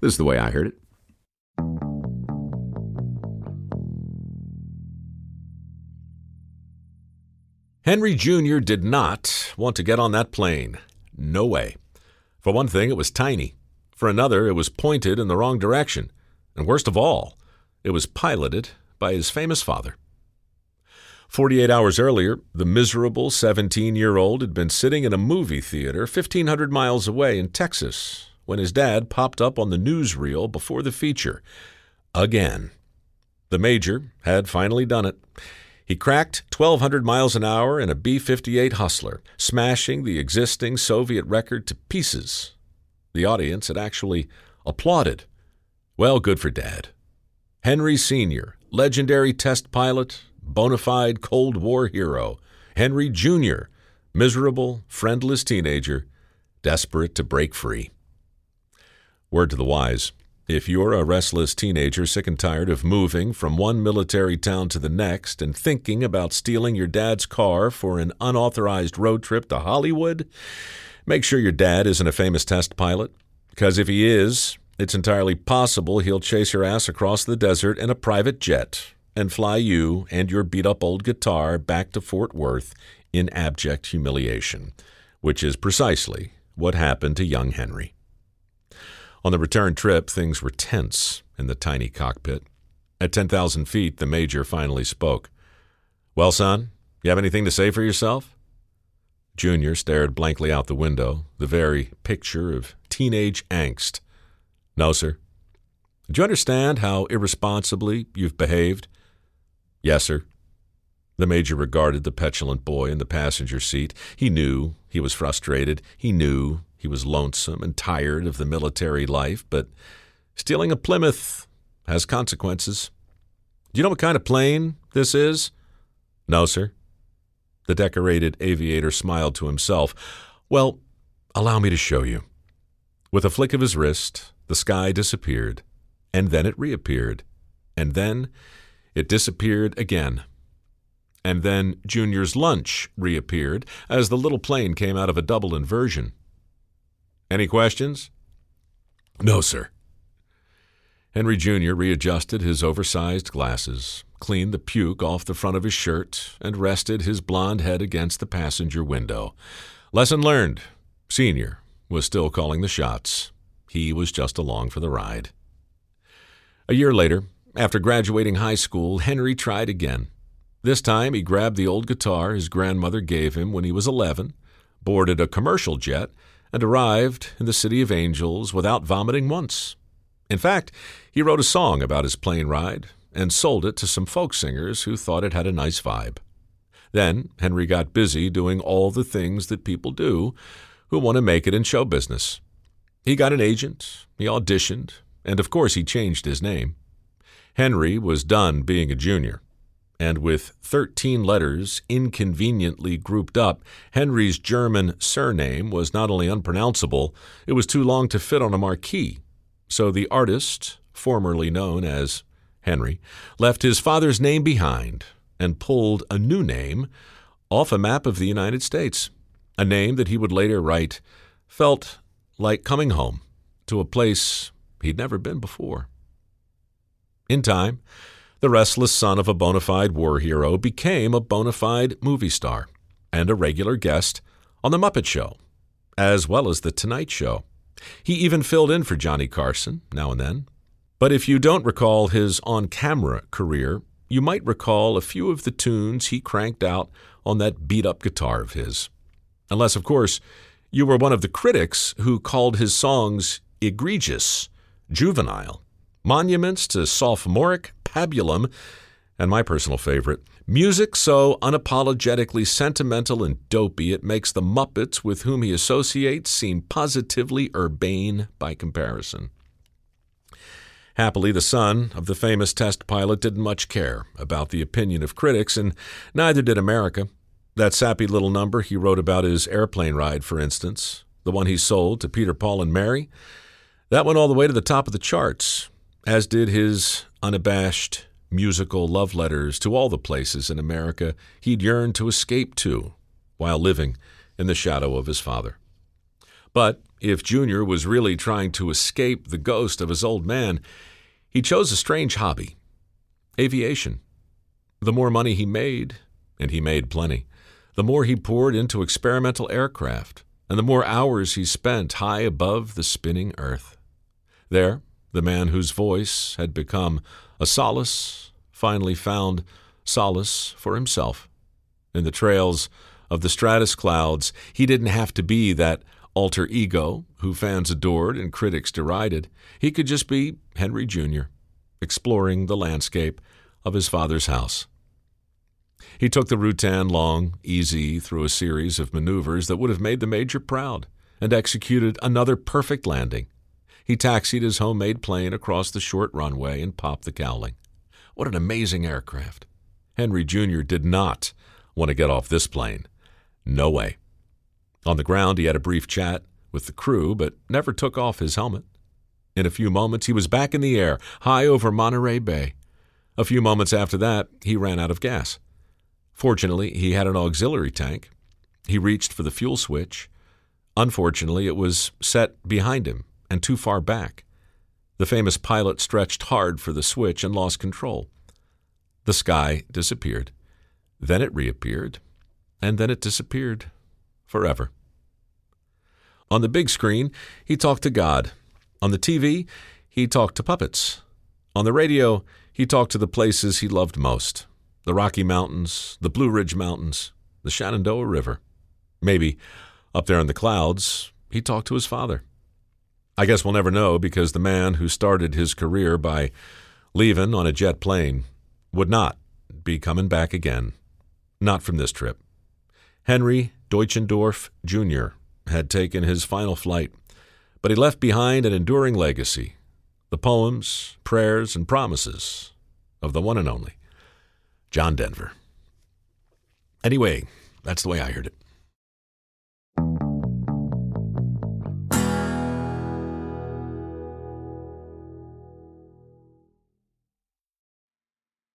This is the way I heard it. Henry Jr. did not want to get on that plane. No way. For one thing, it was tiny. For another, it was pointed in the wrong direction. And worst of all, it was piloted by his famous father. 48 hours earlier, the miserable 17 year old had been sitting in a movie theater 1,500 miles away in Texas when his dad popped up on the newsreel before the feature. Again. The major had finally done it. He cracked 1,200 miles an hour in a B 58 Hustler, smashing the existing Soviet record to pieces. The audience had actually applauded. Well, good for Dad. Henry Sr., legendary test pilot, bona fide Cold War hero. Henry Jr., miserable, friendless teenager, desperate to break free. Word to the wise if you're a restless teenager sick and tired of moving from one military town to the next and thinking about stealing your dad's car for an unauthorized road trip to Hollywood, make sure your dad isn't a famous test pilot. Because if he is, it's entirely possible he'll chase your ass across the desert in a private jet and fly you and your beat up old guitar back to Fort Worth in abject humiliation, which is precisely what happened to young Henry. On the return trip, things were tense in the tiny cockpit. At 10,000 feet, the major finally spoke. Well, son, you have anything to say for yourself? Junior stared blankly out the window, the very picture of teenage angst. No, sir. Do you understand how irresponsibly you've behaved? Yes, sir. The major regarded the petulant boy in the passenger seat. He knew he was frustrated. He knew he was lonesome and tired of the military life, but stealing a Plymouth has consequences. Do you know what kind of plane this is? No, sir. The decorated aviator smiled to himself. Well, allow me to show you. With a flick of his wrist, the sky disappeared, and then it reappeared, and then it disappeared again. And then Junior's lunch reappeared as the little plane came out of a double inversion. Any questions? No, sir. Henry Jr. readjusted his oversized glasses, cleaned the puke off the front of his shirt, and rested his blond head against the passenger window. Lesson learned. Senior was still calling the shots. He was just along for the ride. A year later, after graduating high school, Henry tried again. This time he grabbed the old guitar his grandmother gave him when he was 11, boarded a commercial jet, and arrived in the City of Angels without vomiting once. In fact, he wrote a song about his plane ride and sold it to some folk singers who thought it had a nice vibe. Then Henry got busy doing all the things that people do who want to make it in show business. He got an agent, he auditioned, and of course he changed his name. Henry was done being a junior and with 13 letters inconveniently grouped up, Henry's German surname was not only unpronounceable, it was too long to fit on a marquee. So the artist, formerly known as Henry, left his father's name behind and pulled a new name off a map of the United States, a name that he would later write felt like coming home to a place he'd never been before. In time, the restless son of a bona fide war hero became a bona fide movie star and a regular guest on The Muppet Show, as well as The Tonight Show. He even filled in for Johnny Carson now and then. But if you don't recall his on camera career, you might recall a few of the tunes he cranked out on that beat up guitar of his. Unless, of course, you were one of the critics who called his songs egregious, juvenile, monuments to sophomoric pabulum, and my personal favorite, music so unapologetically sentimental and dopey it makes the Muppets with whom he associates seem positively urbane by comparison. Happily, the son of the famous test pilot didn't much care about the opinion of critics, and neither did America. That sappy little number he wrote about his airplane ride, for instance, the one he sold to Peter, Paul, and Mary, that went all the way to the top of the charts, as did his unabashed musical love letters to all the places in America he'd yearned to escape to while living in the shadow of his father. But if Junior was really trying to escape the ghost of his old man, he chose a strange hobby aviation. The more money he made, and he made plenty, the more he poured into experimental aircraft, and the more hours he spent high above the spinning earth. There, the man whose voice had become a solace finally found solace for himself. In the trails of the stratus clouds, he didn't have to be that alter ego who fans adored and critics derided. He could just be Henry Jr., exploring the landscape of his father's house. He took the Rutan Long-EZ through a series of maneuvers that would have made the Major proud, and executed another perfect landing. He taxied his homemade plane across the short runway and popped the cowling. What an amazing aircraft! Henry Jr. did not want to get off this plane. No way. On the ground, he had a brief chat with the crew, but never took off his helmet. In a few moments, he was back in the air, high over Monterey Bay. A few moments after that, he ran out of gas. Fortunately, he had an auxiliary tank. He reached for the fuel switch. Unfortunately, it was set behind him and too far back. The famous pilot stretched hard for the switch and lost control. The sky disappeared. Then it reappeared, and then it disappeared forever. On the big screen, he talked to God. On the TV, he talked to puppets. On the radio, he talked to the places he loved most the Rocky Mountains, the Blue Ridge Mountains, the Shenandoah River. Maybe, up there in the clouds, he talked to his father. I guess we'll never know because the man who started his career by leaving on a jet plane would not be coming back again. Not from this trip. Henry Deutschendorf Jr. had taken his final flight, but he left behind an enduring legacy the poems, prayers, and promises of the one and only John Denver. Anyway, that's the way I heard it.